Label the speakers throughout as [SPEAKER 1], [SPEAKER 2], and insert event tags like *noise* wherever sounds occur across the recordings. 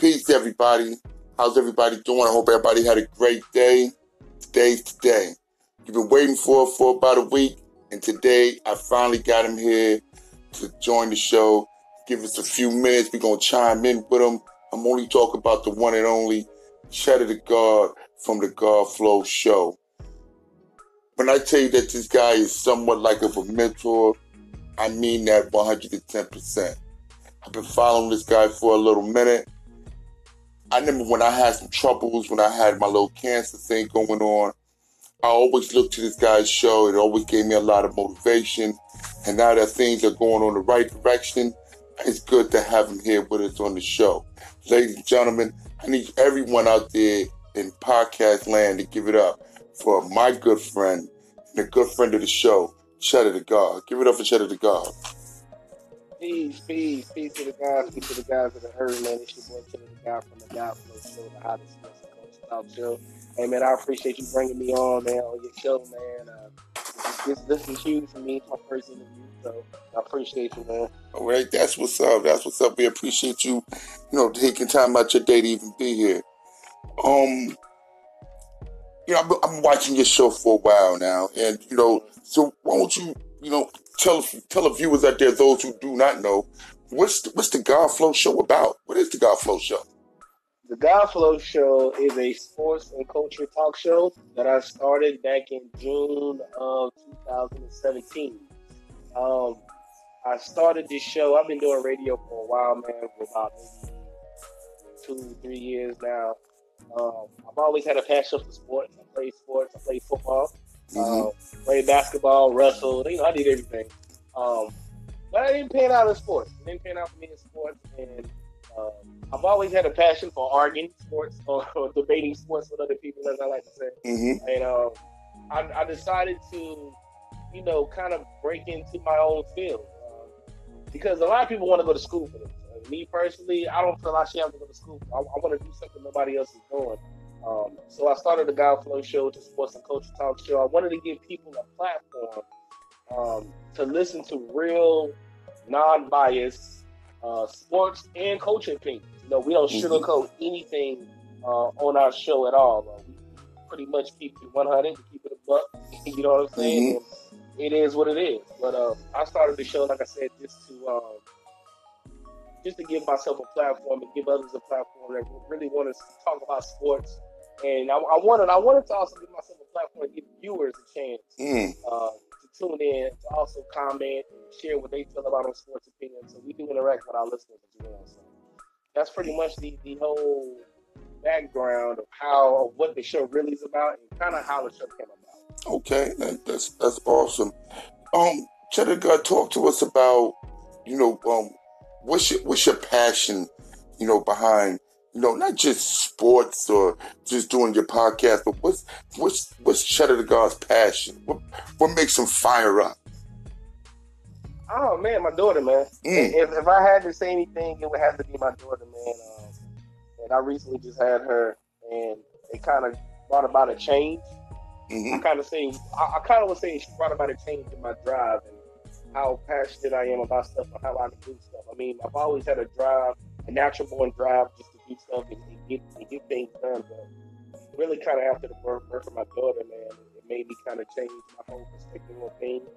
[SPEAKER 1] Peace, everybody. How's everybody doing? I hope everybody had a great day. Today's today. You've been waiting for for about a week, and today I finally got him here to join the show. Give us a few minutes. We're to chime in with him. I'm only talking about the one and only Cheddar the God from the God Flow Show. When I tell you that this guy is somewhat like of a mentor, I mean that 110%. I've been following this guy for a little minute. I remember when I had some troubles, when I had my little cancer thing going on, I always looked to this guy's show. It always gave me a lot of motivation. And now that things are going on the right direction, it's good to have him here with us on the show. Ladies and gentlemen, I need everyone out there in podcast land to give it up for my good friend and a good friend of the show, Cheddar the God. Give it up for Cheddar the God.
[SPEAKER 2] Peace, peace, peace to the guys, peace to the guys of the earth, man. It's your boy Cheddar the guy from the God Flow Show, the hottest sports coach talk show. Hey, man, I appreciate you bringing me on, man, on your show, man. Uh, this, this is huge for me. It's my first interview, so I appreciate you, man.
[SPEAKER 1] All right, that's what's up. That's what's up. We appreciate you, you know, taking time out your day to even be here. Um, you know, I'm, I'm watching your show for a while now, and you know, so why don't you, you know, tell tell the viewers out there, those who do not know, what's the, what's the God Flow Show about? What is the God Flow Show?
[SPEAKER 2] The God Flow Show is a sports and culture talk show that I started back in June of 2017. Um, I started this show. I've been doing radio for a while, man, for about two, three years now. Um, I've always had a passion for sports. I played sports. I played football.
[SPEAKER 1] Mhm.
[SPEAKER 2] Uh, played basketball, wrestled. You know, I did everything. Um, but I didn't pan out in sports. It didn't pan out for me in sports. And um, I've always had a passion for arguing sports *laughs* or, or debating sports with other people, as I like to say.
[SPEAKER 1] Mm-hmm.
[SPEAKER 2] And um, I, I decided to, you know, kind of break into my own field um, because a lot of people want to go to school for this. Uh, me personally, I don't feel I should have to go to school. I, I want to do something nobody else is doing. Um, so I started the God Flow Show, to sports and culture talk show. I wanted to give people a platform um, to listen to real, non-biased uh, sports and culture opinions. You know, we don't
[SPEAKER 1] Mhm.
[SPEAKER 2] sugarcoat anything uh, on our show at all. Uh, we pretty much keep it 100, keep it a buck. You know what I'm saying? And It is what it is. But uh, I started the show, like I said, just to um, just to give myself a platform and give others a platform that really want to talk about sports. And I, I wanted, I wanted to also give myself a platform to give viewers a chance
[SPEAKER 1] Mm.
[SPEAKER 2] uh, to tune in, to also comment and share what they feel about our sports opinions, so we can interact with our listeners as well. So that's pretty much the, the whole background of how of what the show really is about and kind of how the show came about.
[SPEAKER 1] Okay, that, that's that's awesome. Um, Cheddar God, talk to us about, you know, um, what's your what's your passion, you know, behind, you know, not just sports or just doing your podcast, but what's what's what's Cheddar the God's passion? What what makes him fire up?
[SPEAKER 2] Oh man, my daughter, man.
[SPEAKER 1] Mm.
[SPEAKER 2] If, if I had to say anything, it would have to be my daughter, man. Um, and I recently just had her, and it kind of brought about a change. I
[SPEAKER 1] hmm
[SPEAKER 2] kind of say, I, I kind of would say she brought about a change in my drive and how passionate I am about stuff and how I do stuff. I mean, I've always had a drive, a natural born drive just do stuff and, get get things done. But really, kind of after the birth, birth of my daughter, man, it made me kind of change my whole perspective on things.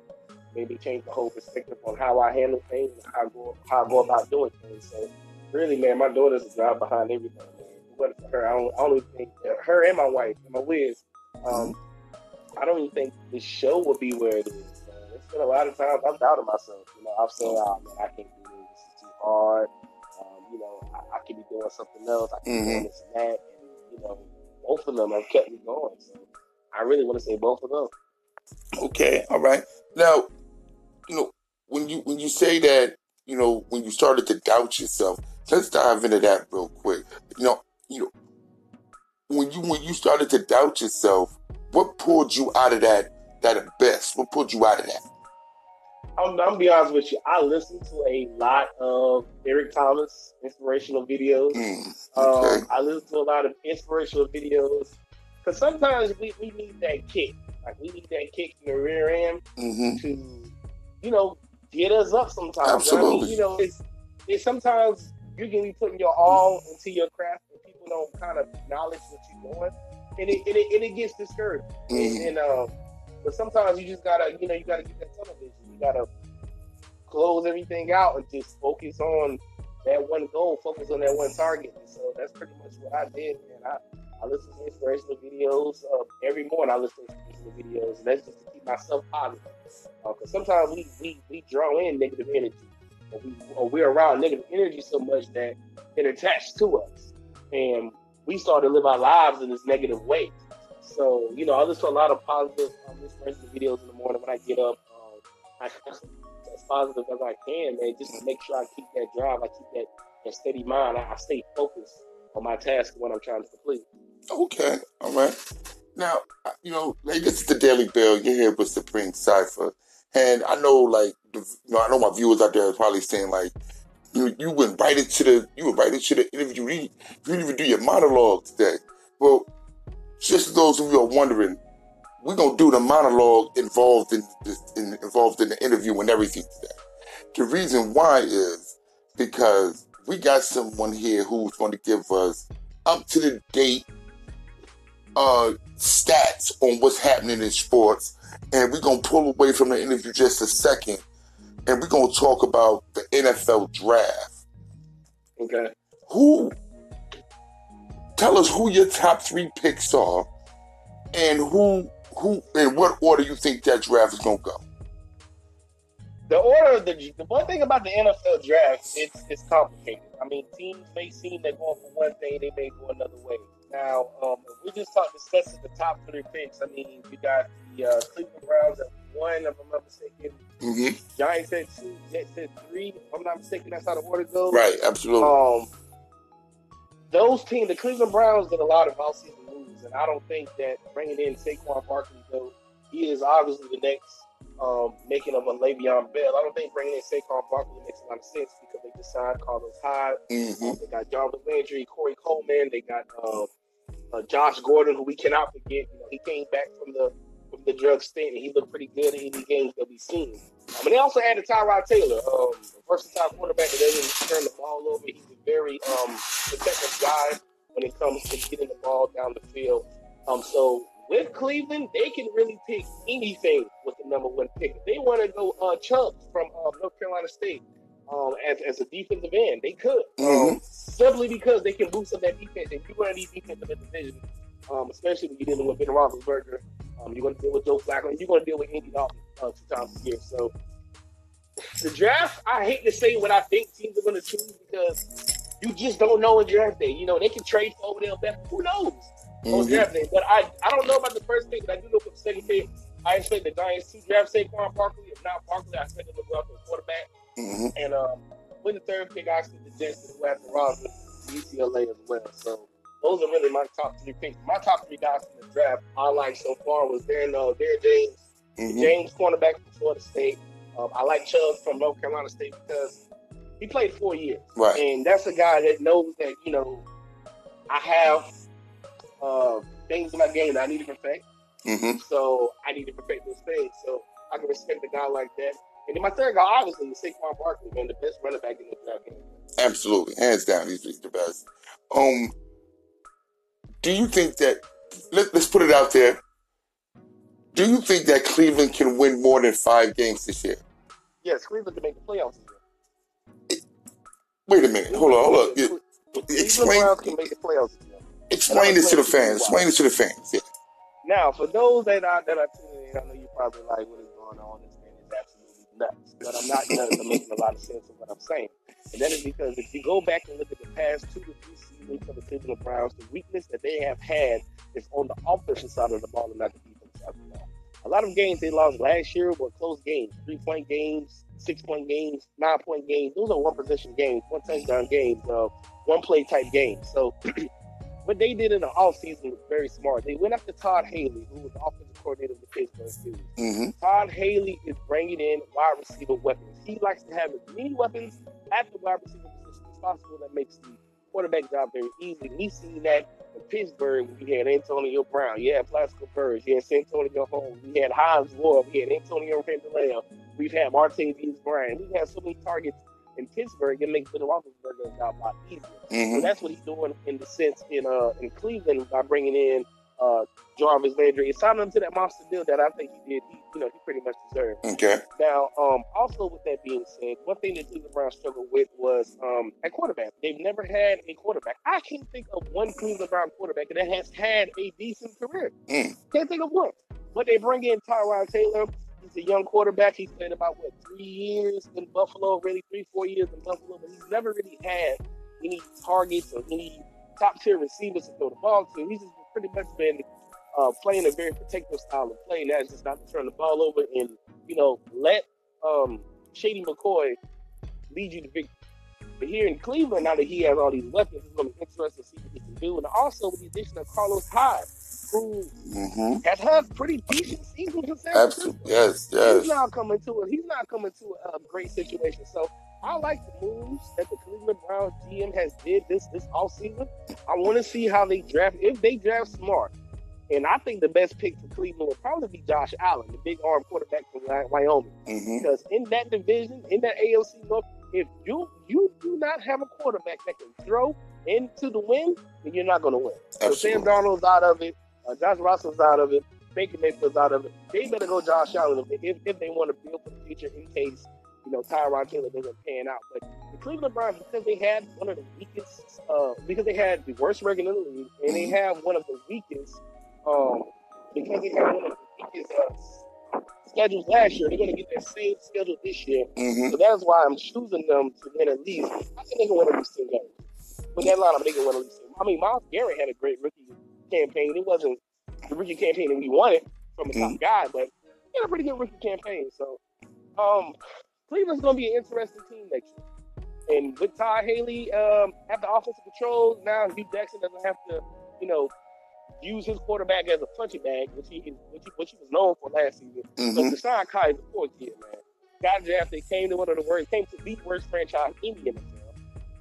[SPEAKER 2] Made me change the whole perspective on how I handle things and how I go how I go about doing things. So really, man, my daughter's the drive behind everything. Man. Her, I don't, I don't think her and my wife and my Wiz. Um, I don't even think the show would be where it is. It's been a lot of times I've doubted myself. You know, I've said, "Oh man, I can't do this. Is too hard." Um, you know, I, could be doing something else. I could be doing mm-hmm. this and that. And you know, both of them have kept me going. So I really want to say both of them.
[SPEAKER 1] Okay, all right. Now, you know, when you when you say that, you know, when you started to doubt yourself, let's dive into that real quick. You know, you know, when you when you started to doubt yourself, what pulled you out of that that abyss? What pulled you out of that?
[SPEAKER 2] I'm, I'm gonna be honest with you. I listen to a lot of Eric Thomas inspirational videos.
[SPEAKER 1] Mm, okay.
[SPEAKER 2] Um, I listen to a lot of inspirational videos because sometimes we, we need that kick. Like we need that kick in the rear end
[SPEAKER 1] hmm
[SPEAKER 2] to, you know, get us up sometimes. And I
[SPEAKER 1] Absolutely.
[SPEAKER 2] mean, you know, it's, it's sometimes you can be putting your all into your craft, and people don't kind of acknowledge what you're doing, and it and it, and it gets discouraged.
[SPEAKER 1] Mhm.
[SPEAKER 2] And uh, but sometimes you just gotta, you know, you gotta get that tunnel vision. You gotta close everything out and just focus on that one goal, focus on that one target. And so that's pretty much what I did. And I, I listen to inspirational videos uh, every morning. I listen to inspirational videos, and that's just to keep myself positive. Because sometimes we, we we draw in negative energy, or, we, or we're around negative energy so much that it attached to us, and we start to live our lives in this negative way. So you know, I listen to a lot of positive um, inspirational videos in the morning when I get up. I, as positive as I can, man, just to make sure I keep that drive, I keep that, that steady mind, I, I stay focused on my task what I'm trying to complete.
[SPEAKER 1] Okay, all right. Now, you know, like this is the Daily Bill. You're here with Supreme Cipher, and I know, like, you know, I know my viewers out there are probably saying, like, you you went right into the you went right into the interview. You didn't, even do your monologue today. Well, just those of you who are wondering, we're gonna do the monologue involved in, in involved in the interview and everything today. The reason why is because we got someone here who's going to give us up to the date uh, stats on what's happening in sports, and we're gonna pull away from the interview just a second, and we're gonna talk about the NFL draft.
[SPEAKER 2] Okay.
[SPEAKER 1] Who? Tell us who your top three picks are, and who who in what order you think that draft is gonna go.
[SPEAKER 2] The order of the the one thing about the NFL draft, it's it's complicated. I mean, teams may seem they're going for one thing, they may go another way. Now, um, if we just talk discussing the top three picks. I mean, you got the uh, Cleveland Browns at one, if I'm not mistaken.
[SPEAKER 1] Mm-hmm.
[SPEAKER 2] Giants at two, Jets at three. If I'm not mistaken, that's how the order goes.
[SPEAKER 1] Right, absolutely.
[SPEAKER 2] Um, those teams, the Cleveland Browns did a lot of offseason and I don't think that bringing in Saquon Barkley, though he is obviously the next um, making of a Le'Veon Bell. I don't think bringing in Saquon Barkley makes a lot of sense because they just signed Carlos Hyde.
[SPEAKER 1] hmm
[SPEAKER 2] Um, they got Jarvis Landry, Corey Coleman. They got um, uh, Josh Gordon, who we cannot forget. You know, he came back from the from the drug stint, and he looked pretty good in any games that we've seen. And they also added Tyrod Taylor, um, versatile quarterback that doesn't turn the ball over. He's a very um, protective guy when it comes to getting the ball down the field. Um, so with Cleveland, they can really pick anything with the number one pick. If they want to go uh, Chubb from uh, North Carolina State um, as, as a defensive end, they could.
[SPEAKER 1] Mhm.
[SPEAKER 2] Um, simply because they can boost up that defense. And you're going to need defense in the division, um, especially when you're dealing with Ben Roethlisberger. Um, you're going to deal with Joe Flacco, and you're going to deal with Andy Dalton uh, two times a year. So the draft, I hate to say what I think teams are going to choose because you just don't know in draft day. You know, they can trade for Odell Beckham. Who knows? on
[SPEAKER 1] Mhm.
[SPEAKER 2] draft day. But I, I don't know about the first pick, but I do know for the second pick, I expect the Giants to draft Saquon Barkley. If not Barkley, I expect them to go after a quarterback.
[SPEAKER 1] Mhm.
[SPEAKER 2] And um, with the third pick, I expect the Jets to go after Rosen, UCLA as well. So those are really my top three picks. My top three guys in the draft I like so far was Derwin, uh, Derwin James,
[SPEAKER 1] Mhm.
[SPEAKER 2] James cornerback from Florida State. Um, I like Chubb from North Carolina State because he played four years.
[SPEAKER 1] Right.
[SPEAKER 2] And that's a guy that knows that, you know, I have uh, things in my game that I need to perfect.
[SPEAKER 1] hmm
[SPEAKER 2] So I need to perfect those things. So I can respect a guy like that. And then my third guy, obviously, is Saquon Barkley, man, the best running back in the draft game.
[SPEAKER 1] Absolutely, hands down, he's he's the best. Um, do you think that? Let, let's put it out there. Do you think that Cleveland can win more than five games this year?
[SPEAKER 2] Yes, Cleveland can make the playoffs.
[SPEAKER 1] Wait a minute. Hold on. Hold on. Explain-
[SPEAKER 2] Browns can make the playoffs. this.
[SPEAKER 1] Explain this to the fans. Explain this to the fans. Yeah.
[SPEAKER 2] Now, for those that are that are tuning in, I know you're probably like, "What is going on? This man is absolutely nuts." But I'm not nuts. I'm making a lot of sense of what I'm saying, and that is because if you go back and look at the past two to three seasons for the Cleveland Browns, the weakness that they have had is on the offensive side of the ball and not the defensive A lot of games they lost last year were close games, three point games, six point games, nine point games. Those are one possession games, one touchdown games, uh, one play type games. So *clears throat* what they did in the offseason was very smart. They went after Todd Haley, who was the offensive coordinator of the Pittsburgh Steelers.
[SPEAKER 1] hmm
[SPEAKER 2] Todd Haley is bringing in wide receiver weapons. He likes to have as many weapons at the wide receiver position as possible that makes the quarterback job very easy. We seen that in Pittsburgh we had Antonio Brown, you had Plaxico Burress, you had Santonio Holmes, we had Hines Ward, we had Antonio Randall, we've had Martavis Bryant, we've had so many targets in Pittsburgh, it makes Ben Roethlisberger's job a lot easier.
[SPEAKER 1] hmm
[SPEAKER 2] So that's what he's doing in the sense in uh in Cleveland by bringing in uh Jarvis Landry and signing him to that monster deal that I think he did. He, you know, he pretty much deserved.
[SPEAKER 1] Okay.
[SPEAKER 2] Now, um, also with that being said, one thing that Cleveland Browns struggled with was um, at quarterback. They've never had a quarterback. I can't think of one Cleveland Brown quarterback that has had a decent career.
[SPEAKER 1] Mm.
[SPEAKER 2] Can't think of one. But they bring in Tyrod Taylor. He's a young quarterback. He's played about what three years in Buffalo, really three, four years in Buffalo, but he's never really had any targets or any top tier receivers to throw the ball to. He's just pretty much been uh, playing a very protective style of play. And that's just not to turn the ball over and you know let um, Shady McCoy lead you to victory. But here in Cleveland, now that he has all these weapons, it's going to be interesting to see what he can do. And also with the addition of Carlos Hyde, who
[SPEAKER 1] hmm
[SPEAKER 2] has had pretty decent seasons in San Francisco.
[SPEAKER 1] Absolutely. Yes.
[SPEAKER 2] He's
[SPEAKER 1] Yes.
[SPEAKER 2] not coming to it. He's not coming to a, great situation. So I like the moves that the Cleveland Browns GM has did this this offseason. I want to see how they draft. If they draft smart, and I think the best pick for Cleveland would probably be Josh Allen, the big arm quarterback from Wy- Wyoming.
[SPEAKER 1] hmm
[SPEAKER 2] Because in that division, in that AFC North, if you you do not have a quarterback that can throw into the wind, then you're not going to win. So Sam. Darnold's out of it. Uh, Josh Rosen's out of it. Baker Mayfield's out of it. They better go Josh Allen if, if, they want to build for the future in case, you know, Tyrod Taylor doesn't pan out. But the Cleveland Browns, because they had one of the weakest, uh, because they had the worst record in the league, and they have one of the weakest, um, because they had one of the weakest uh, schedules last year, they're going to get that same schedule this year.
[SPEAKER 1] hmm
[SPEAKER 2] So that's why I'm choosing them to win at least. I think they can win at least 10 games. With that lineup, they can win at least 10. I mean, Myles Garrett had a great rookie campaign. It wasn't the rookie campaign that we wanted from a top guy, but he had a pretty good rookie campaign. So, um, Cleveland's going to be an interesting team next year. And with Ty Haley um, at the offensive control, now Hue Jackson doesn't have to, you know, use his quarterback as a punching bag, which he, which he, which he was known for last season.
[SPEAKER 1] hmm
[SPEAKER 2] So DeShone Kizer is a poor kid, man. Got drafted, came to one of the worst, came to the worst franchise in the NFL.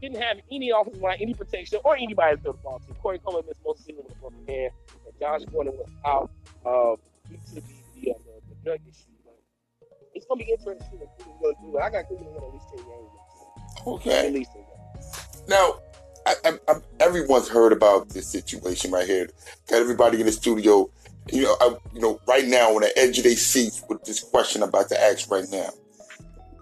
[SPEAKER 2] Didn't have any offensive line, any protection, or anybody to throw the ball to. Corey Coleman missed most of the season with a broken hand, and Josh Gordon was out um, due to the, the, uh, the, the drug issue. But it's gonna be interesting to see what Cleveland's gonna do. I got Cleveland at least ten games.
[SPEAKER 1] Okay.
[SPEAKER 2] At least ten games.
[SPEAKER 1] Now, I, I, I, everyone's heard about this situation right here. Got everybody in the studio, you know, I, you know, right now on the edge of their seats with this question I'm about to ask right now.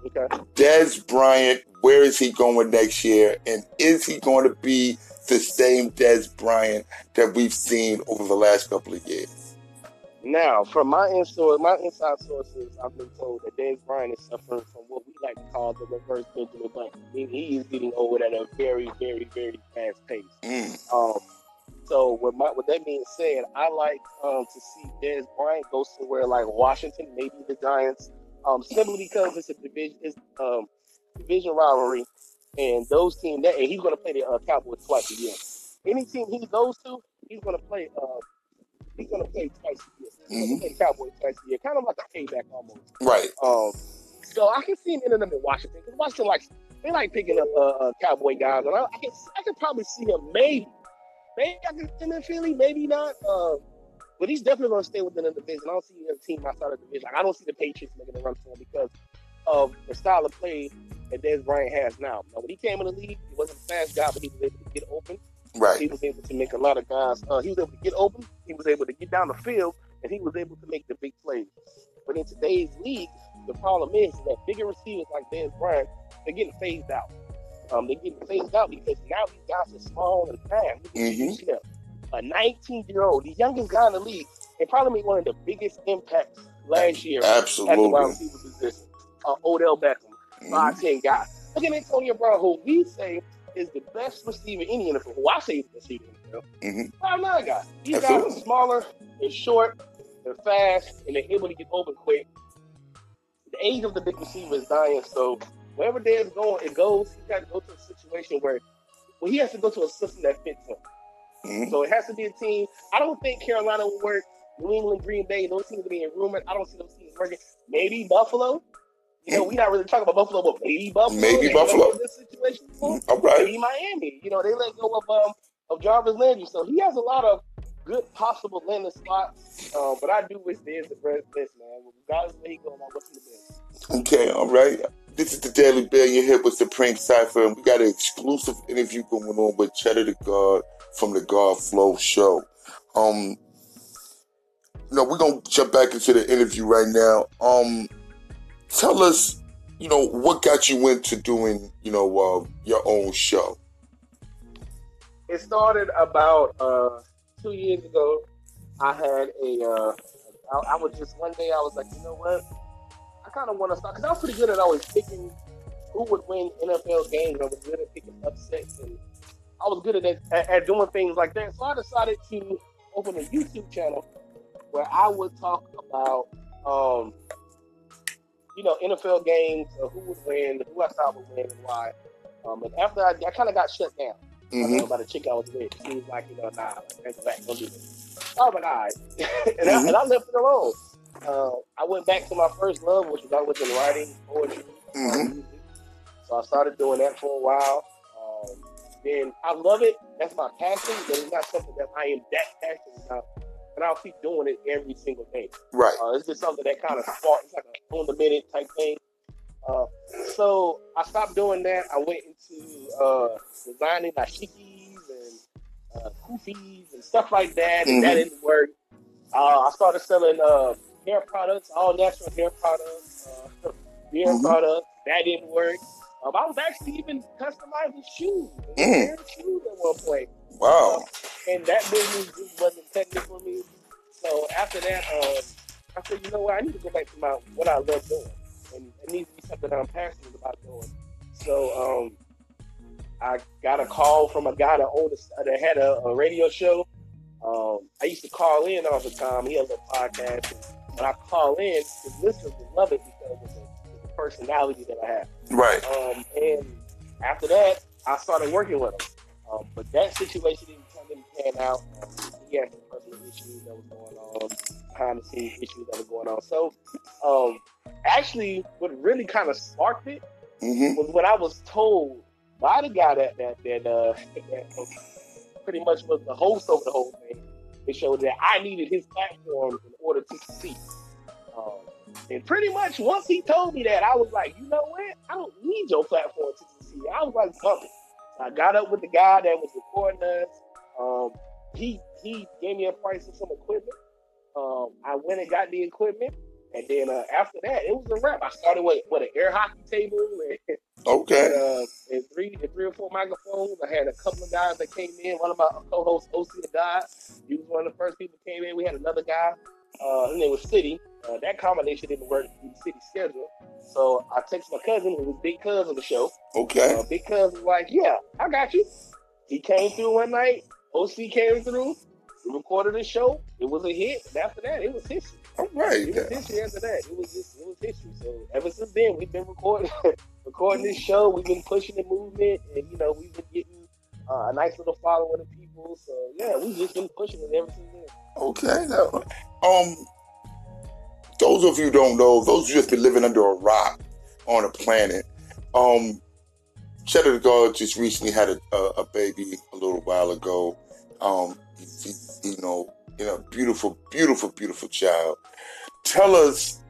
[SPEAKER 2] Okay.
[SPEAKER 1] Dez Bryant, where is he going next year, and is he going to be the same Dez Bryant that we've seen over the last couple of years?
[SPEAKER 2] Now, from my inside, my inside sources, I've been told that Dez Bryant is suffering from what we like to call the reverse Benjamin Button. I mean, he is getting old at a very, very, very fast pace.
[SPEAKER 1] Mm,
[SPEAKER 2] Um, so with my with that being said, I like um, to see Dez Bryant go somewhere like Washington, maybe the Giants, um, simply because it's a division, it's um, division rivalry, and those teams that and he's going to play the uh, Cowboys twice a year. Any team he goes to, he's going to play. Uh, he's going to play twice a year. He's going to play Cowboys twice a year, kind of like a payback almost.
[SPEAKER 1] right.
[SPEAKER 2] Um, so I can see him ending up in Washington because Washington likes they like picking up uh, uh, cowboy guys, and I, I can I can probably see him maybe maybe I can see him in Philly, maybe not. Uh, but he's definitely going to stay within the division. I don't see a team outside of the division. I don't see the Patriots making a run for him because of the style of play that Dez Bryant has now. Now, when he came in the league, he wasn't a fast guy, but he was able to get open.
[SPEAKER 1] Right.
[SPEAKER 2] He was able to make a lot of guys. Uh, he was able to get open. He was able to get down the field, and he was able to make the big plays. But in today's league, the problem is that bigger receivers like Dez Bryant, they're getting phased out. Um, they're getting phased out because now these guys are small and fast.
[SPEAKER 1] Mhm.
[SPEAKER 2] A 19 year old, the youngest guy in the league, and probably made one of the biggest impacts last year Absolutely. at the wide receiver position. Uh, Odell Beckham,
[SPEAKER 1] Mhm.
[SPEAKER 2] 5'10 guy. Look at Antonio Brown, who we say is the best receiver in the NFL. Who I say is the receiver in the NFL.
[SPEAKER 1] Mhm.
[SPEAKER 2] Five nine guy. These guys are smaller, they're short, they're fast, and they're able to get open quick. The age of the big receiver is dying, so wherever Dan's going, it goes. He's got to go to a situation where, well, he has to go to a system that fits him.
[SPEAKER 1] Mhm.
[SPEAKER 2] So it has to be a team. I don't think Carolina will work. New England, Green Bay, those teams are being rumored. I don't see those teams working. Maybe Buffalo. You know, we're not really talking about Buffalo, but maybe Buffalo.
[SPEAKER 1] Maybe Buffalo.
[SPEAKER 2] This situation. before.
[SPEAKER 1] All right.
[SPEAKER 2] Maybe Miami. You know, they let go of um of Jarvis Landry, so he has a lot of good possible landing spots. Uh, but I do wish there's the best, best man. Regardless of where he goes, I wish him the best.
[SPEAKER 1] Okay. All right. This is the Daily Bill. You're here with Supreme Cipher, and we got an exclusive interview going on with Cheddar the God from the God Flow Show. Um, know, we're gonna jump back into the interview right now. Um, tell us, you know, what got you into doing, you know, uh, your own show.
[SPEAKER 2] It started about uh, two years ago. I had a, uh, I, I was just one day I was like, you know what? I kind of want to start because I was pretty good at always picking who would win NFL games. I was good at picking upsets, and I was good at, at, at doing things like that. So I decided to open a YouTube channel where I would talk about, um, you know, NFL games, uh, who would win, who I thought would win, and why. Um, and after I, I kind of got shut down mm-hmm. uh, by the chick I was with. She was like, you know, nah, that's back, don't do this. I was like, all right. and, mm-hmm. I, and I left it alone. Uh, I went back to my first love, which was always in writing, poetry, mm-hmm. So I started doing that for a while. Um, then I love it. That's my passion, but it's not something that I am that passionate about. And I'll keep doing it every single day.
[SPEAKER 1] Right.
[SPEAKER 2] Uh, it's just something that kind of sparks, it's like a on the minute type thing. Uh, so I stopped doing that. I went into uh, designing dashikis and uh, kufis and stuff like that, and mm-hmm. that didn't work. Uh, I started selling uh, hair products, all natural hair products, uh, *laughs* beer mm-hmm. products. That didn't work. Um, I was actually even customizing shoes, mm. shoes at one point.
[SPEAKER 1] Wow.
[SPEAKER 2] Um, and that business just wasn't technical for me. So after that, um, I said, you know what, I need to go back to my what I love doing, and it needs to be something I'm passionate about doing. So um, I got a call from a guy that owned a, that had a, a radio show. Um, I used to call in all the time. He has a podcast. And, when I call in, the listeners love it because of the, the personality that I have.
[SPEAKER 1] Right.
[SPEAKER 2] Um, and after that, I started working with him. Um, but that situation didn't, didn't pan out. He had some personal issues that was going on, behind the scenes issues that were going on. So, um, actually, what really kind of sparked it mm-hmm. was when I was told by the guy that that that, uh, that pretty much was the host of the whole thing it showed that I needed his platform in order to succeed. Um, and pretty much once he told me that, I was like, you know what? I don't need your platform to succeed. I was like, coming. I got up with the guy that was recording us. Um, he he gave me a price of some equipment. Um, I went and got the equipment. And then uh, after that, it was a wrap. I started with, with an air hockey table *laughs* and,
[SPEAKER 1] okay.
[SPEAKER 2] and, uh, and three and three or four microphones. I had a couple of guys that came in. One of my co-hosts, OC the God, he was one of the first people came in. We had another guy. Uh, his name was City. Uh, that combination didn't work with the city schedule. So I texted my cousin, who was big cousin of the show.
[SPEAKER 1] Okay.
[SPEAKER 2] Uh, big cousin was like, "Yeah, I got you." He came through one night. OC came through. We recorded the show. It was a hit. And after that, it was history.
[SPEAKER 1] All right.
[SPEAKER 2] It was history after that. It was just it was history. So ever since then, we've been recording *laughs* recording this show. We've been pushing the movement, and you know, we've been getting uh, a nice little following of people. So yeah, we've just been pushing it ever since then.
[SPEAKER 1] Okay. Now, um, those of you don't know, those who just been living under a rock on a planet, um, Cheddar the God just recently had a, a, a baby a little while ago. Um, he, he, you know, you know, beautiful, beautiful, beautiful child. Tell us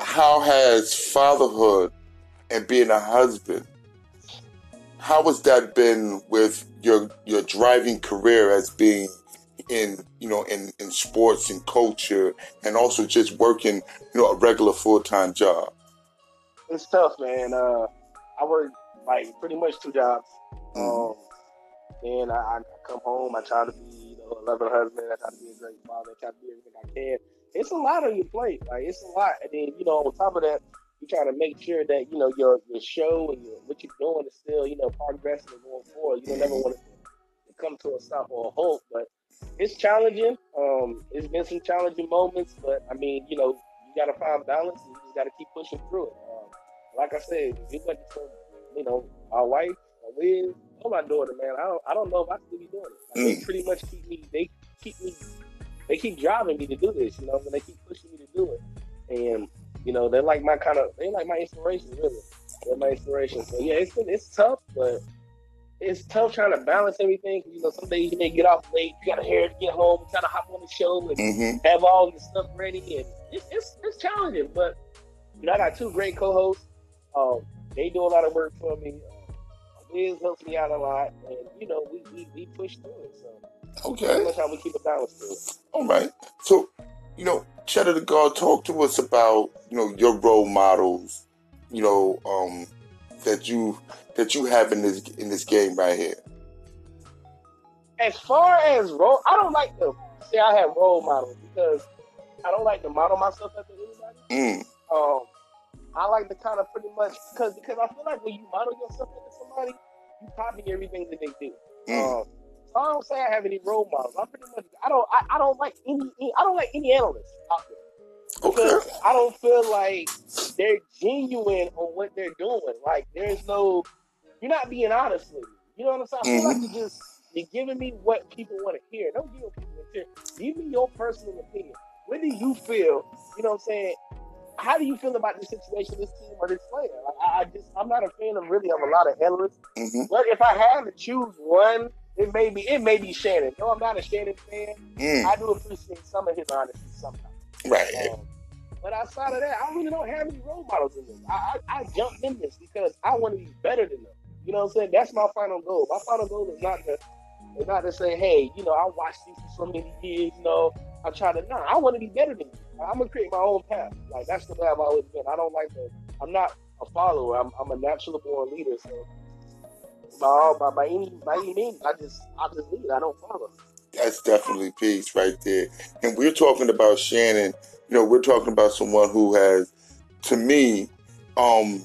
[SPEAKER 1] how has fatherhood and being a husband, how has that been with your your driving career as being in you know in, in sports and culture and also just working you know a regular full time job?
[SPEAKER 2] It's tough, man. Uh, I work like pretty much two jobs. Mm-hmm. Um, and I, I, come home. I try to be a loving husband. I try to be a great father. I try to be everything I can. It's a lot on your plate. Like it's a lot. And then you know, on top of that, you try to make sure that you know your your show and your, what you're doing is still you know progressing and going forward. You don't never want to come to a stop or a halt, but it's challenging. Um, it's been some challenging moments, but I mean, you know, you got to find balance and you just got to keep pushing through it. Um, like I said, it wasn't for you know my wife, our Liz, or my daughter, man, I don't I don't know if I still be doing it. Like, mm. They pretty much keep me. They keep me. They keep driving me to do this. You know, and they keep pushing me to do it. And you know, they're like my kind of. They like my inspiration, really. They're my inspiration. So yeah, it's been, it's tough, but it's tough trying to balance everything. You know, some days you may get off late. You gotta hear get home, try to hop on the show and mm-hmm. have all your stuff ready, and it's, it's it's challenging. But you know, I got two great co-hosts. Um, they do a lot of work for me. Uh, Wiz helps me out a lot, and you know we we, we push through it. So
[SPEAKER 1] Okay.
[SPEAKER 2] that's how we keep a balance through it.
[SPEAKER 1] All right. So, you know, Cheddar the God, talk to us about, you know, your role models, you know, um, that you that you have in this in this game right here.
[SPEAKER 2] As far as role, I don't like to say I have role models because I don't like to model myself after anybody.
[SPEAKER 1] Mm.
[SPEAKER 2] Um, I like to kind of pretty much because because I feel like when you model yourself after somebody, you copy everything that they do.
[SPEAKER 1] Mm.
[SPEAKER 2] Um, so I don't say I have any role models. I pretty much I don't I, I don't like any I don't like any analysts out there
[SPEAKER 1] Okay.
[SPEAKER 2] because I don't feel like they're genuine on what they're doing. Like there's no you're not being honest with me. You know what I'm saying? I feel like you're just you're giving me what people want to hear. Don't give people what hear. Give me your personal opinion. What do you feel? You know what I'm saying? How do you feel about this situation, this team, or this player? Like, I, I just I'm not a fan of really of a lot of analysts.
[SPEAKER 1] hmm
[SPEAKER 2] But if I had to choose one, it may be it may be Shannon. No, I'm not a Shannon fan.
[SPEAKER 1] Mm.
[SPEAKER 2] I do appreciate some of his honesty sometimes.
[SPEAKER 1] Right.
[SPEAKER 2] Um, but outside of that, I really don't have any role models in this. I, I, I jumped in this because I want to be better than them. You know what I'm saying? That's my final goal. My final goal is not to is not to say, hey, you know, I watched these for so many years, you know, I try to no, I want to be better than you. I'm gonna create my own path. Like that's the way I've always been. I don't like to I'm not a follower. I'm, I'm a natural born leader, so by by, by any by any means, I just I just lead. I don't follow.
[SPEAKER 1] That's definitely peace right there. And we're talking about Shannon. You know, we're talking about someone who has, to me, um,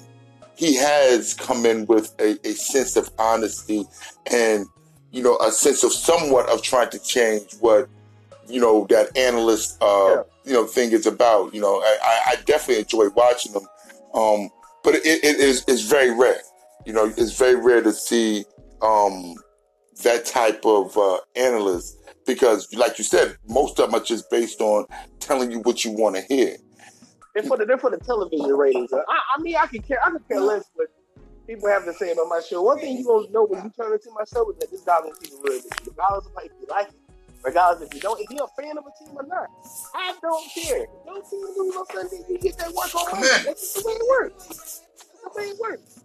[SPEAKER 1] he has come in with a, a sense of honesty and, you know, a sense of somewhat of trying to change what, you know, that analyst, uh,
[SPEAKER 2] Yeah.
[SPEAKER 1] you know, thing is about. You know, I, I- definitely enjoy watching them. Um, but it, it is it's very rare. You know, it's very rare to see um, that type of uh, analyst because, like you said, most of them are just based on telling you what you want to hear.
[SPEAKER 2] They're for the they're for the television ratings. I, I mean, I could care I could care less what people have to say about my show. One thing you gonna know when you turn into my show is that this guy gonna keep it real with you, regardless of if you like it, regardless if you don't. If you're a fan of a team or not, I don't care. No team lose on Sunday, you get that work on Monday. That's just the way it works. That's the way it works.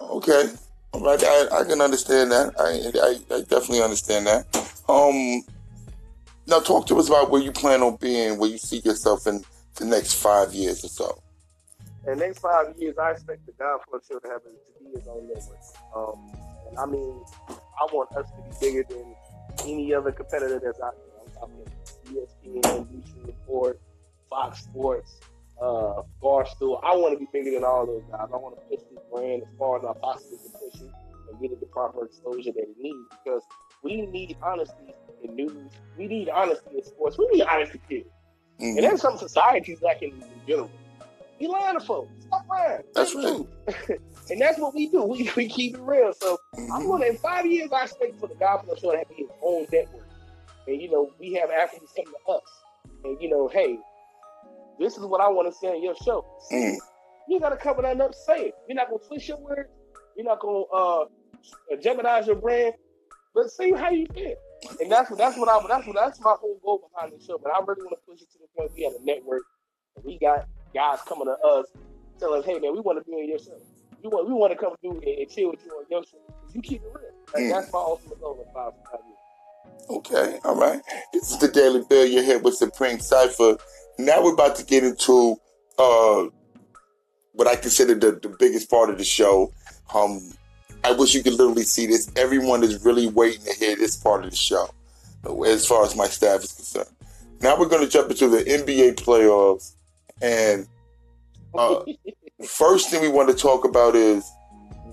[SPEAKER 1] Okay, right, I, I can understand that. I, I I definitely understand that. Um, now talk to us about where you plan on being, where you see yourself in the next five years or so.
[SPEAKER 2] In the next five years, I expect the Godflow show to have to be his own network. Um, and I mean, I want us to be bigger than any other competitor that's out there. I'm talking ESPN, Bleacher Report, Fox Sports, uh, Barstool. I want to be bigger than all those guys. I want to push this brand as far as I possibly can push it and get it the proper exposure that it needs because we need honesty in news. We need honesty in sports. We need honesty, period.
[SPEAKER 1] Mhm.
[SPEAKER 2] And that's something society's lacking in general. We lying to folks. Stop lying.
[SPEAKER 1] That's
[SPEAKER 2] the *laughs* and that's what we do. We, we keep it real. So I'm
[SPEAKER 1] Mhm.
[SPEAKER 2] gonna in five years I expect for the God Flow Show to have his own network. And you know, we have athletes come to us. And you know, hey, this is what I want to say on your show.
[SPEAKER 1] Mm.
[SPEAKER 2] You gotta cover that up, say it. You're not gonna twist your words, you're not gonna uh jeopardize your brand, but see how you feel. And that's what that's what I that's what that's my whole goal behind the show. But I really want to push it to the point we have a network. And we got guys coming to us, telling us, hey man, we want to be on your show. We want we want to come do and, and chill with you on your show. You keep it real. Like,
[SPEAKER 1] Mm.
[SPEAKER 2] That's my ultimate goal in five, five years.
[SPEAKER 1] Okay, all right. This is the Daily Bill. You're here with Supreme Cipher. Now we're about to get into uh, what I consider the, the biggest part of the show. Um, I wish you could literally see this. Everyone is really waiting to hear this part of the show, as far as my staff is concerned. Now we're going to jump into the NBA playoffs. And uh, *laughs* first thing we want to talk about is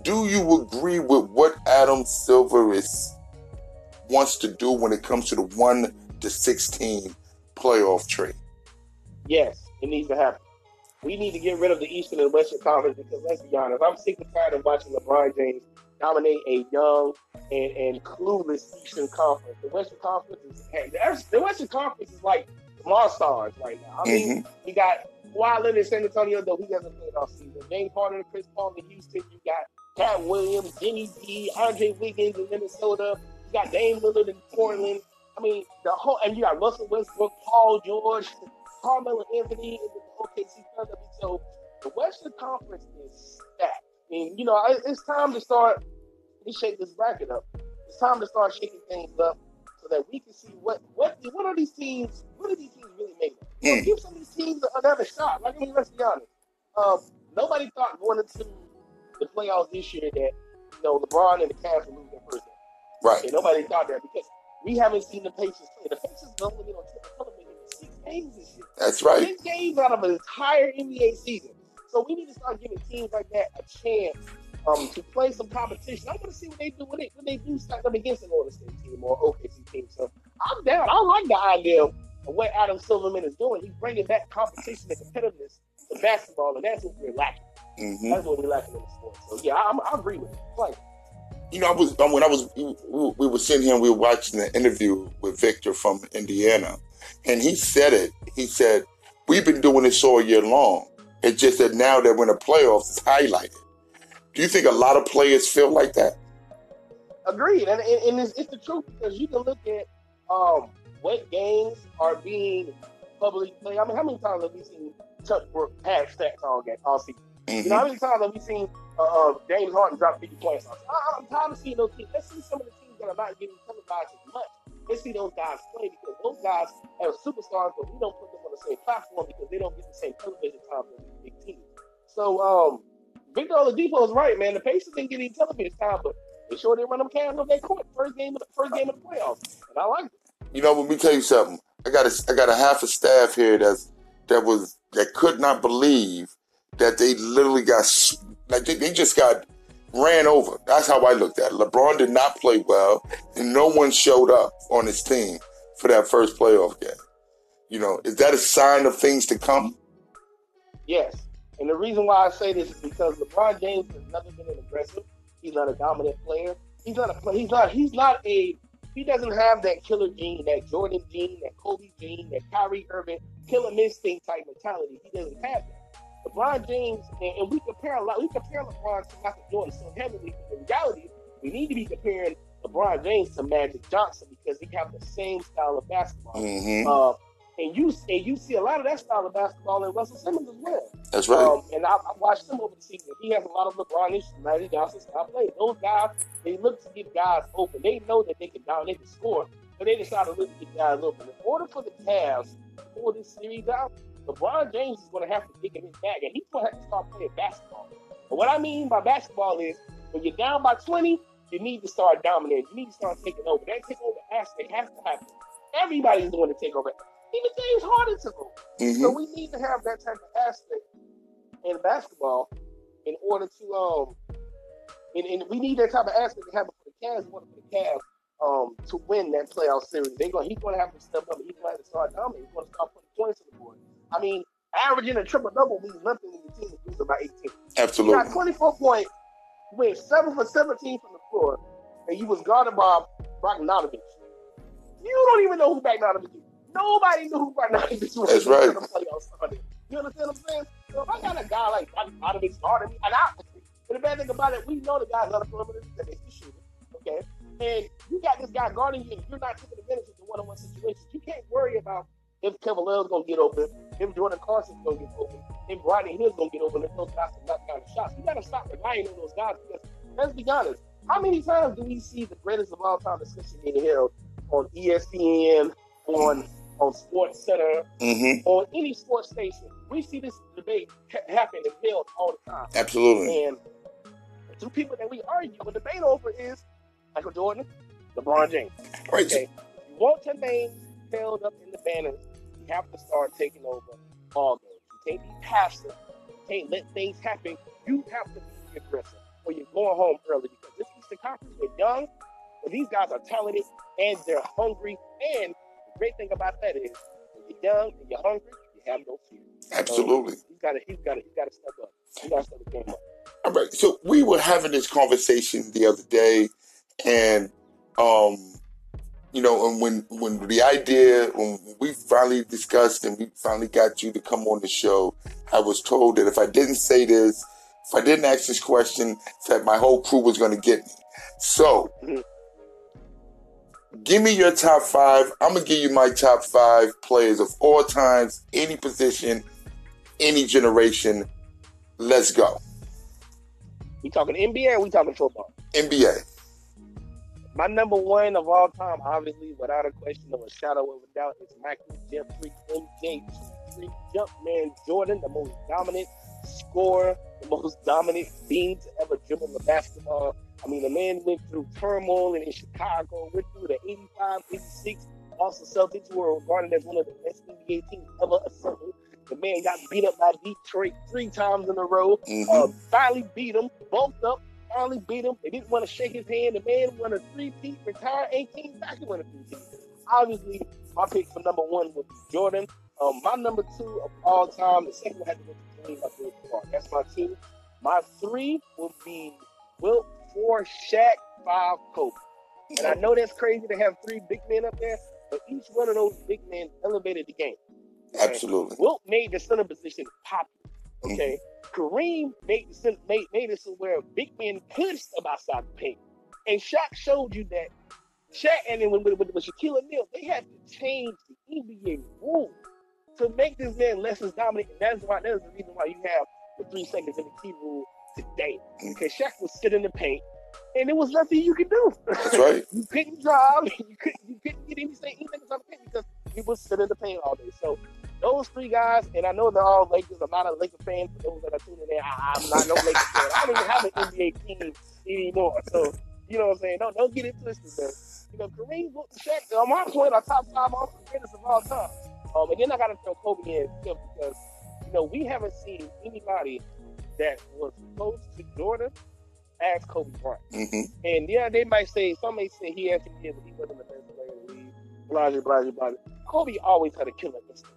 [SPEAKER 1] do you agree with what Adam Silver is wants to do when it comes to the 1 to 16 playoff trade?
[SPEAKER 2] Yes, it needs to happen. We need to get rid of the Eastern and Western Conference because let's be honest, I'm sick and tired of watching LeBron James dominate a young and, and clueless Eastern Conference. The Western Conference is the Western Conference is like monsters right now. I mean, mm-hmm. you got Kawhi Leonard in San Antonio, though he hasn't played all season. James Harden and Chris Paul in Houston. You got Pat Williams, Jimmy D, Andrew Wiggins in Minnesota. You got Dame Lillard in Portland. I mean, the whole and you got Russell Westbrook, Paul George, Carmelo Anthony in the OKC Thunder. So the Western Conference is stacked. I mean, you know, it's time to start to shake this bracket up. It's time to start shaking things up so that we can see what what what are these teams what are these teams really made of? Mm. Give some of these teams another shot. Like I mean, let's be honest. Um, nobody thought going into the playoffs this year that you know LeBron and the Cavs would lose their first game.
[SPEAKER 1] Right.
[SPEAKER 2] And nobody thought that because we haven't seen the Pacers play. The Pacers have only been on television games this year.
[SPEAKER 1] That's right.
[SPEAKER 2] Six games out of an entire NBA season. So we need to start giving teams like that a chance um, to play some competition. I want to see what they do when they when they do stack up against an Golden State team or OKC team. So I'm down. I like the idea of what Adam Silverman is doing. He's bringing back competition and competitiveness to basketball, and that's what we're lacking. Mm-hmm. That's what we're lacking in the sport. So yeah, I, I agree with you. Like,
[SPEAKER 1] you know, I was when I was we were sitting here and we were watching the interview with Victor from Indiana, and he said it. He said, "We've been doing this all year long. It's just that now that we're in the playoffs, it's highlighted." Do you think a lot of players feel like that?
[SPEAKER 2] Agreed, and, and it's, it's, the truth because you can look at um, what games are being publicly played. I mean, how many times have we seen Chuck Brook have stats all game all season? Mm-hmm. You know, how many times have we seen uh, uh, James Harden drop 50 points? I, am tired of seeing those teams. Let's see some of the teams that are not getting televised as much. Let's see those guys play because those guys are superstars, but we don't put them on the same platform because they don't get the same television time as the big teams. So, um, Victor Oladipo is right, man. The Pacers didn't get any television time, but they sure did run them cans on their court first game of the first game of the playoffs, and I like it.
[SPEAKER 1] You know, let me tell you something. I got a I got a half a staff here that's that was that could not believe that they literally got like they, they just got ran over. That's how I looked at it. LeBron did not play well, and no one showed up on his team for that first playoff game. You know, is that a sign of things to come?
[SPEAKER 2] Yes. And the reason why I say this is because LeBron James has never been an aggressive. He's not a dominant player. He's not a play. He's not. He's not a. He doesn't have that killer gene, that Jordan gene, that Kobe gene, that Kyrie Irving killer instinct type mentality. He doesn't have that. LeBron James, and, and we compare a lot. We compare LeBron to Michael Jordan so heavily. But in reality, we need to be comparing LeBron James to Magic Johnson because they have the same style of basketball.
[SPEAKER 1] Mm-hmm.
[SPEAKER 2] Uh, and you and you see a lot of that style of basketball in Russell Simmons as well.
[SPEAKER 1] That's right. Um,
[SPEAKER 2] and I, I, watched him over the season. He has a lot of LeBron issues, Magic Johnson style play. Those guys, they look to get guys open. They know that they can down, they can score, but they decide to look to get guys open. In order for the Cavs to pull this series out, LeBron James is going to have to dig in his bag, and he's going to have to start playing basketball. But what I mean by basketball is when you're down by 20, you need to start dominating. You need to start taking over. That takeover aspect has to happen. Everybody's going to take over. Even James Harden took over. Mm-hmm. So we need to have that type of aspect in basketball in order to um and, and we need that type of aspect to happen for the Cavs in order for the Cavs um to win that playoff series. They going he's gonna have to step up and he's gonna have to start dominating. He's gonna start putting points on the board. I mean, averaging a triple double means nothing when your team is losing by 18.
[SPEAKER 1] Absolutely.
[SPEAKER 2] You got 24 points, you went 7 for 17 from the floor, and you was guarded by Bogdanovich. You don't even know who Bogdanovich is. Nobody knew who Bogdanovich was.
[SPEAKER 1] That's right.
[SPEAKER 2] You understand what I'm saying? So if I got a guy like Bogdanovich guarding me, and I, but the bad thing about it, we know the guy's not a perimeter that makes the shooter. Okay, and you got this guy guarding you, and you're not taking advantage of the one-on-one situations. You can't worry about if Kevin Love's gonna get open, if Jordan Clarkson's gonna get open, if Rodney Hood's gonna get open, if those guys can knock down the shots. You gotta stop relying on those guys because let's be honest, how many times do we see the greatest of all time discussion being held on ESPN, on on Sports Center,
[SPEAKER 1] mm-hmm.
[SPEAKER 2] on any sports station? We see this debate happen and held all the time.
[SPEAKER 1] Absolutely.
[SPEAKER 2] And the two people that we argue and debate over is Michael Jordan, LeBron James.
[SPEAKER 1] Right. Okay.
[SPEAKER 2] You want your name held up in the banners you have to start taking over all games. You can't be passive. You can't let things happen. You have to be aggressive or you're going home early because this Eastern Conference, they're young, but these guys are talented and they're hungry. And the great thing about that is when you're young and you're hungry, you have no fear.
[SPEAKER 1] Absolutely.
[SPEAKER 2] So you gotta you gotta you gotta step up. You gotta step the game up.
[SPEAKER 1] All right. So we were having this conversation the other day and um you know, and when when the idea when we finally discussed and we finally got you to come on the show, I was told that if I didn't say this, if I didn't ask this question, that my whole crew was going to get me. So, give me your top five. I'm gonna give you my top five players of all times, any position, any generation. Let's go.
[SPEAKER 2] We talking NBA or we talking football?
[SPEAKER 1] NBA.
[SPEAKER 2] My number one of all time, obviously, without a question or a shadow of a doubt, is Michael Jeffrey MJ Jumpman Jordan, the most dominant scorer, the most dominant being to ever dribble the basketball. I mean, the man went through turmoil in Chicago, went through the 85, 86. Also, Celtics were regarded as one of the best NBA teams ever assembled. The man got beat up by Detroit three times in a row.
[SPEAKER 1] Mhm.
[SPEAKER 2] Uh, finally beat him, bulked up, finally beat him. They didn't want to shake his hand. The man won a three-peat, retired, and came back and won a three-peat. Obviously, my pick for number one would be Jordan. Um, my number two of all time, the second one had to go to Kareem Abdul-Jabbar. That's my two. My three would be Wilt, four, Shaq, five, Kobe. And I know that's crazy to have three big men up there, but each one of those big men elevated the game.
[SPEAKER 1] Absolutely.
[SPEAKER 2] Wilt made the center position popular. Okay, mm-hmm. Kareem made made made it so where big men could step outside the paint, and Shaq showed you that. Shaq and then with, with, with Shaquille O'Neal, they had to change the NBA rules to make this man less as dominant, and that's why that's the reason why you have the three seconds in the key rule today. Mm-hmm. Because Shaq would sit in the paint, and there was nothing you could do.
[SPEAKER 1] That's right. *laughs*
[SPEAKER 2] you couldn't drive, *laughs* you couldn't you couldn't get anything anything on the paint because he was sitting in the paint all day. So those three guys, and I know they're all Lakers. I'm not a Laker fan for those that are tuning in. I, I'm not no Lakers fan. I don't even have an NBA team anymore. So you know what I'm saying? Don't don't get it twisted. Man. You know, Kareem, Shaq, on my point, are top five all greatest of all time. Um, and then I got to throw Kobe in too, because you know we haven't seen anybody that was close to Jordan as Kobe Bryant.
[SPEAKER 1] hmm
[SPEAKER 2] And yeah, they might say some may say he actually did, but he wasn't the best player in the league. Blah blah blah blah. Kobe always had a killer instinct.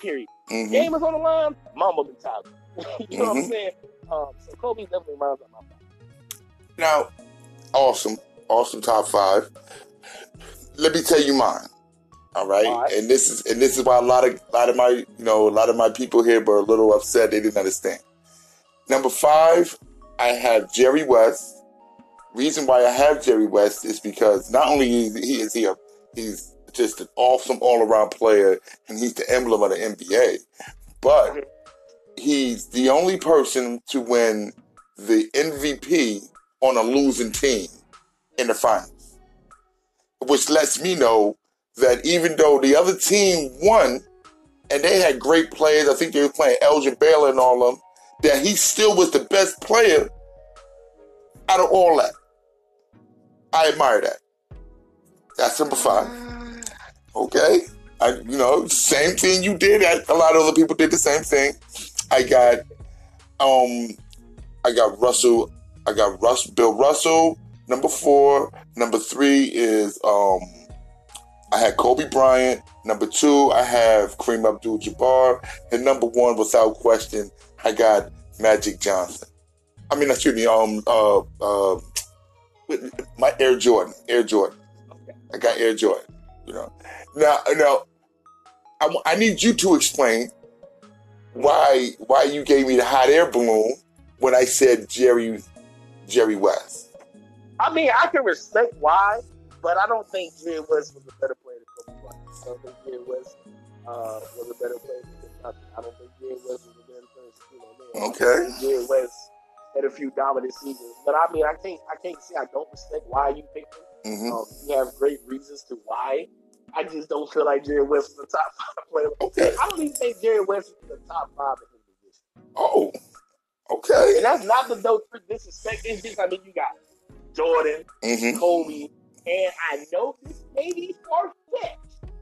[SPEAKER 2] Period.
[SPEAKER 1] hmm
[SPEAKER 2] Game is on the line, Mamba mentality. *laughs* you know what I'm
[SPEAKER 1] Mhm.
[SPEAKER 2] saying? Um, so Kobe definitely rounds up my five.
[SPEAKER 1] Now, awesome, awesome top five. Let me tell you mine. All right?
[SPEAKER 2] All right.
[SPEAKER 1] and this is and this is why a lot of a lot of my you know a lot of my people here were a little upset. They didn't understand. Number five, I have Jerry West. Reason why I have Jerry West is because not only is he is he a he's just an awesome all around player and he's the emblem of the NBA, but mm-hmm. he's the only person to win the MVP on a losing team in the finals. Which lets me know that even though the other team won and they had great players, I think they were playing Elgin Baylor and all of them, that he still was the best player out of all that. I admire that. That's number five. Okay. I, you know, same thing you did. A lot of other people did the same thing. I got, um, I got Russell. I got Russ, Bill Russell. Number four. Number three is, um, I had Kobe Bryant. Number two, I have Kareem Abdul-Jabbar, and number one, without question, I got Magic Johnson. I mean, excuse me, um, uh, uh, my Air Jordan, Air Jordan.
[SPEAKER 2] Okay.
[SPEAKER 1] I got Air Jordan. You know, now, now, I, I need you to explain why why you gave me the hot air balloon when I said Jerry Jerry West.
[SPEAKER 2] I mean, I can respect why, but I don't think Jerry West was a better player than Kobe Bryant. I don't think Jerry West uh, was a better player than Kobe I don't think Jerry West was a better player than you know,
[SPEAKER 1] Okay.
[SPEAKER 2] Jerry West had a few dominant seasons, but I mean, I can't, I can't say I don't respect why you picked him.
[SPEAKER 1] Hmm
[SPEAKER 2] Um, you have great reasons to why. I just don't feel like Jerry West is the top *laughs* five player.
[SPEAKER 1] Okay.
[SPEAKER 2] I don't even think Jerry West is the top five in his position.
[SPEAKER 1] Oh, okay.
[SPEAKER 2] And that's not the no disrespect. It's just, I mean, you got Jordan,
[SPEAKER 1] hmm
[SPEAKER 2] Kobe, and I know this may be far fetched.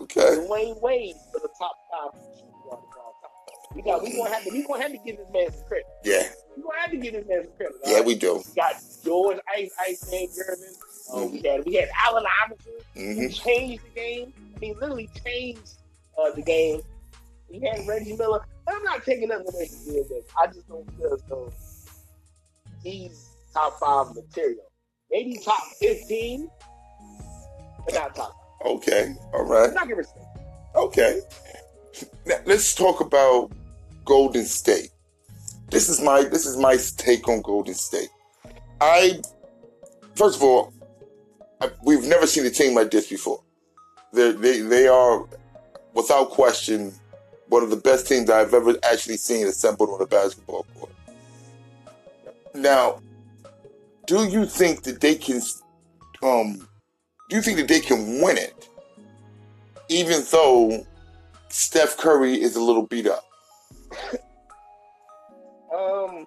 [SPEAKER 1] Okay.
[SPEAKER 2] Dwyane Wade for the top five shooting guard of all time. We got we gonna have to we gonna have to give this man some credit.
[SPEAKER 1] Yeah.
[SPEAKER 2] We gonna have to give this man some credit.
[SPEAKER 1] Yeah,
[SPEAKER 2] right?
[SPEAKER 1] we do.
[SPEAKER 2] We got George Ice Ice Man Gervin. Uh, we had we had Allen Iverson.
[SPEAKER 1] hmm
[SPEAKER 2] who changed the game. I mean, literally changed uh, the game. We had Reggie Miller. I'm not taking nothing away from Jerry West. I just don't feel as though he's top five material. Maybe top 15, but not top five.
[SPEAKER 1] Okay. All right.
[SPEAKER 2] Not gonna respect.
[SPEAKER 1] Okay. Now let's talk about Golden State. This is my this is my take on Golden State. I first of all, We've never seen a team like this before. They're, they they are without question one of the best teams I've ever actually seen assembled on a basketball court. Now, do you think that they can um do you think that they can win it even though Steph Curry is a little beat up? *laughs*
[SPEAKER 2] um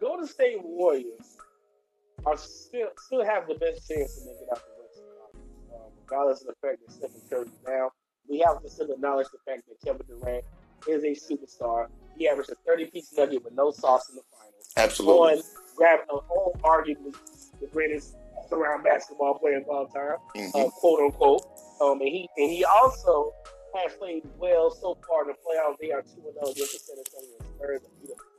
[SPEAKER 2] Golden State Warriors are still still have the best chance to make it out the Western Conference, um, regardless of the fact that Stephen Curry now. We have to still acknowledge the fact that Kevin Durant is a superstar. He averaged a 30 piece nugget with no sauce in the finals.
[SPEAKER 1] Absolutely.
[SPEAKER 2] On, grab a whole arguably the greatest around basketball player of all time, mm-hmm. uh, quote unquote. Um, and he and he also has played well so far in the playoffs. They are two and zero oh against the San Antonio Spurs, beat up the Spurs team.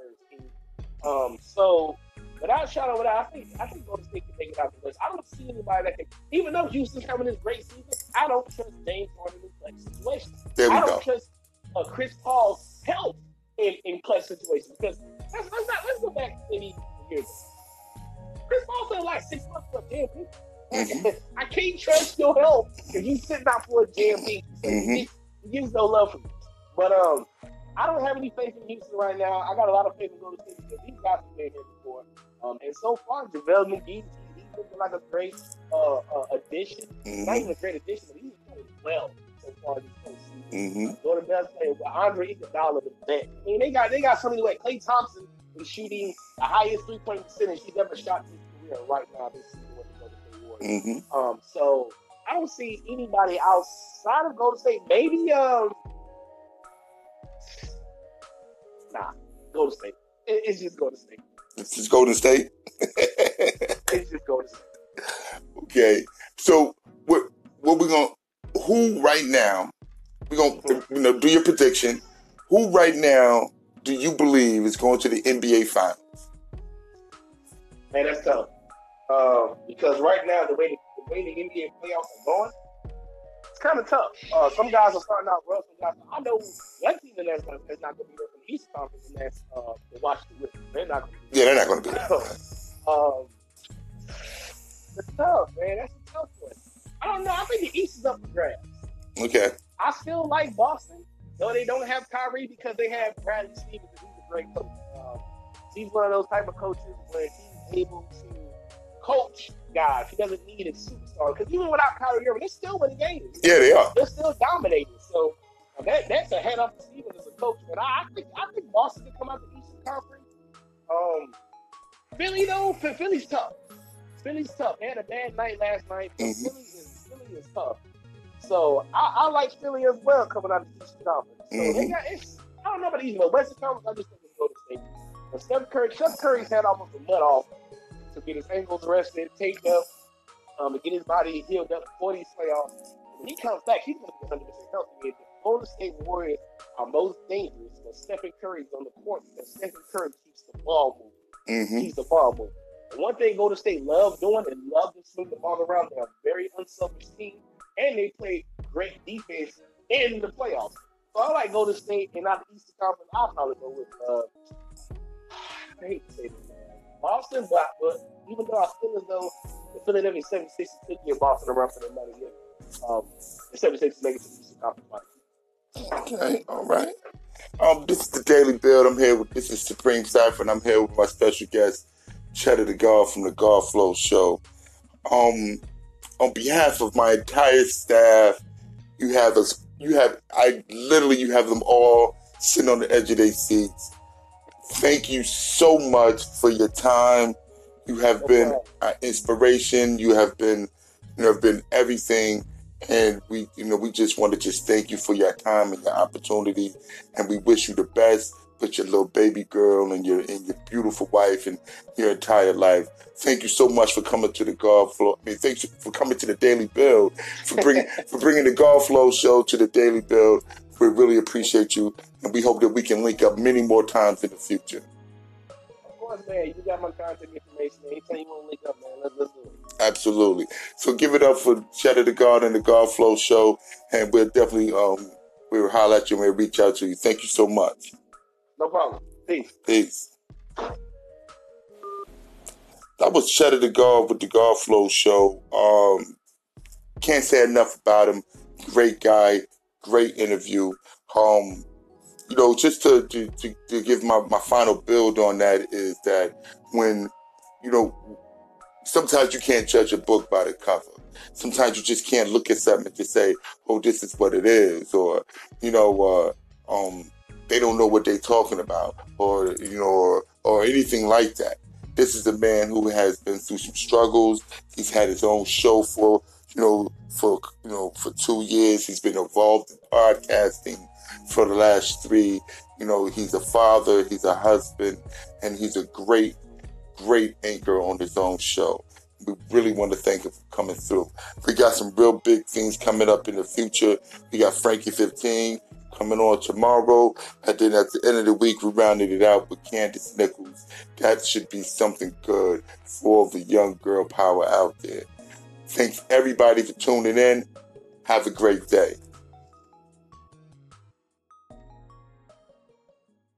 [SPEAKER 2] Um, so without shadow, without I think I think Golden State can make it out the West. I don't see anybody that can. Even though Houston's having this great season, I don't trust James Harden in clutch situations.
[SPEAKER 1] There we
[SPEAKER 2] I don't
[SPEAKER 1] go.
[SPEAKER 2] trust uh, Chris Paul's help in, in clutch situations because let's, let's not let's go back maybe years. Chris Paul played like six months for a damn. Mm-hmm. *laughs* I can't trust your help if you sitting out for a jam team. Mm-hmm. He, gives no love for me. But um, I don't have any faith in Houston right now. I got a lot of faith in Golden State because these guys have been here before. Um, and so far, JaVale McGee, he's looking like a great uh, uh, addition. Mm-hmm. Not even a great addition, but he's playing well so far this postseason. Mm-hmm. Go to best player with Andre Iguodala the vet. I mean, they got they got somebody like Klay Thompson is shooting the highest three point percentage he's ever shot in his career right now this season with the Golden State Warriors. Mm-hmm. Um, so I don't see anybody outside of Golden State. Maybe um, nah, Golden State. It, it's just Golden State.
[SPEAKER 1] It's just Golden State. *laughs*
[SPEAKER 2] it's just Golden State.
[SPEAKER 1] Okay, so what what we gonna who right now we gonna mm-hmm. you know do your prediction? Who right now do you believe is going to the NBA Finals?
[SPEAKER 2] Man, that's tough. Um, because right now the way the, the way the NBA playoffs are going, kind of tough. Uh, some guys are starting out rough. Some guys, I know one team that's, gonna, that's not going to be there from the East Conference, and that's uh, the Washington Wizards. They're not. Gonna
[SPEAKER 1] be yeah, they're not going to be there.
[SPEAKER 2] um, it's tough, man. That's a tough one. I don't know. I think the East is up for grabs.
[SPEAKER 1] Okay.
[SPEAKER 2] I still like Boston, though they don't have Kyrie because they have Bradley Stevens, and he's a great coach. Um, he's one of those type of coaches where he's able to coach guys. He doesn't need a superstar because even without Kyrie Irving, they're still winning games.
[SPEAKER 1] Yeah, they are.
[SPEAKER 2] They're still dominating. So that that's a head up to Stevens as a coach. But I, I think I think Boston can come out the Eastern Conference. Um, Philly though, Philly's tough. Philly's tough. They had a bad night last night. Mm-hmm. Philly is Philly is tough. So I, I, like Philly as well coming out of the Eastern Conference. So mm-hmm. they got it's I don't know about the but Western Conference I just think it's Golden State. But Steph Curry, Steph Curry's had almost a month off to get his ankles rested, taped up, um, to get his body healed up for these playoffs. When he comes back, he's going to be 100 percent healthy. The Golden State Warriors are most dangerous when Stephen Curry's on the court because Stephen Curry keeps the ball moving. Mm-hmm. Keeps the ball moving. One thing Golden State love doing and love to swing the ball around. They're a very unselfish team, and they play great defense in the playoffs. So I like Golden State, and not the Eastern Conference. I'll probably go with. Uh, I hate to say this. Boston, but, but even though I feel as though the Philadelphia 76ers could get Boston around for another year, um, the 76ers make it to the Conference.
[SPEAKER 1] Okay, all right. Um, this is the Daily Build. I'm here with this is Supreme Cipher, and I'm here with my special guest, Cheddar the God from the God Flow Show. Um, on behalf of my entire staff, you have us. You have I literally you have them all sitting on the edge of their seats. Thank you so much for your time. You have been an inspiration. You have been you have been everything. And we, you know, we just want to just thank you for your time and your opportunity, and we wish you the best with your little baby girl and your and your beautiful wife and your entire life. Thank you so much for coming to the God Flow. I mean, thanks for coming to the Daily Build for bringing *laughs* for bringing the God Flow show to the Daily Build. We really appreciate you, and we hope that we can link up many more times in the future.
[SPEAKER 2] Of course, man. You got my contact information. Anytime you want to link up, man, let's, let's do it.
[SPEAKER 1] Absolutely. So give it up for Cheddar the God and the God Flow show, and we'll definitely um we'll holler at you and we'll reach out to you. Thank you so much.
[SPEAKER 2] No problem. Peace.
[SPEAKER 1] Peace. That was Cheddar the God with the God Flow show. Um, can't say enough about him. Great guy, great interview. Um, you know, just to, to, to, to give my, my final build on that is that when, you know, sometimes you can't judge a book by the cover. Sometimes you just can't look at something and just say, "Oh, this is what it is," or you know, uh, um, they don't know what they're talking about, or you know, or, or anything like that. This is a man who has been through some struggles. He's had his own show for you know for you know for two years. He's been involved in podcasting for the last three. You know, he's a father, he's a husband, and he's a great great anchor on his own show. We really want to thank him for coming through. We got some real big things coming up in the future. We got Frankie 15 coming on tomorrow. And then at the end of the week, we rounded it out with Candace Nichols. That should be something good for the young girl power out there. Thanks everybody for tuning in. Have a great day.